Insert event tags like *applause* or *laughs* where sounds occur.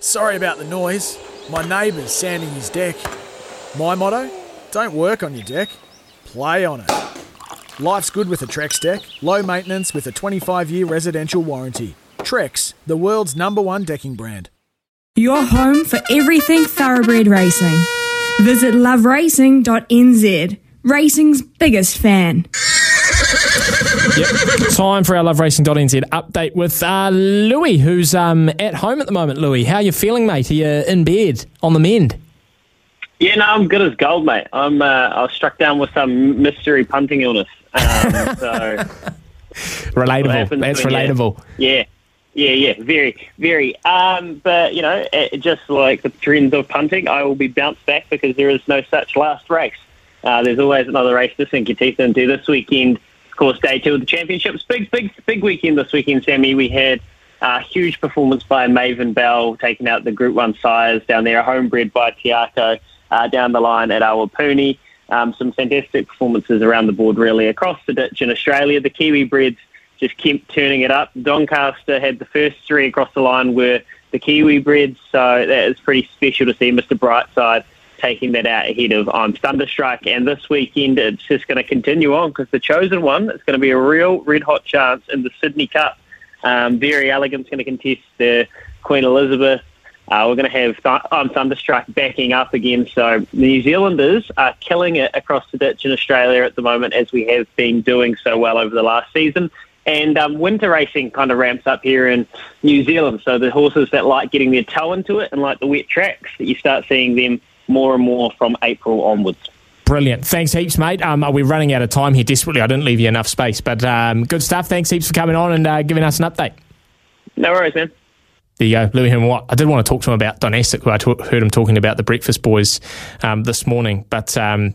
Sorry about the noise. My neighbour's sanding his deck. My motto? Don't work on your deck, play on it. Life's good with a Trex deck, low maintenance with a 25 year residential warranty. Trex, the world's number one decking brand. Your home for everything thoroughbred racing. Visit loveracing.nz, racing's biggest fan. Yep. Time for our loveracing.nz update with uh, Louis, who's um, at home at the moment. Louis, how you feeling, mate? Are you in bed on the mend? Yeah, no, I'm good as gold, mate. I'm uh, I was struck down with some mystery punting illness. Um, *laughs* so relatable. That's relatable. Yeah. yeah. Yeah, very, very. Um, but you know, it, just like the trends of punting, I will be bounced back because there is no such last race. Uh, there's always another race to sink your teeth into. This weekend, of course, day two of the championships. Big, big, big weekend this weekend, Sammy. We had a huge performance by Maven Bell, taking out the Group 1 sires down there, homebred by Te Akau uh, down the line at Awapuni. Um, some fantastic performances around the board, really, across the ditch in Australia. The Kiwi breds just kept turning it up. Doncaster had the first three across the line were the Kiwi breds, so that is pretty special to see Mr. Brightside taking that out ahead of I'm Thunderstruck. And this weekend, it's just going to continue on because the chosen one, it's going to be a real red hot chance in the Sydney Cup. Um, Very Elegant's going to contest the Queen Elizabeth. Uh, we're going to have th- I'm Thunderstruck backing up again. So the New Zealanders are killing it across the ditch in Australia at the moment, as we have been doing so well over the last season. And um, winter racing kind of ramps up here in New Zealand. So the horses that like getting their toe into it and like the wet tracks, that you start seeing them more and more from April onwards. Brilliant. Thanks heaps, mate. Um, we're running out of time here desperately. I didn't leave you enough space, but um, good stuff. Thanks heaps for coming on and uh, giving us an update. No worries, man. There you go, Louis Herman I did want to talk to him about Donastic, who I t- heard him talking about the Breakfast Boys um, this morning, but um,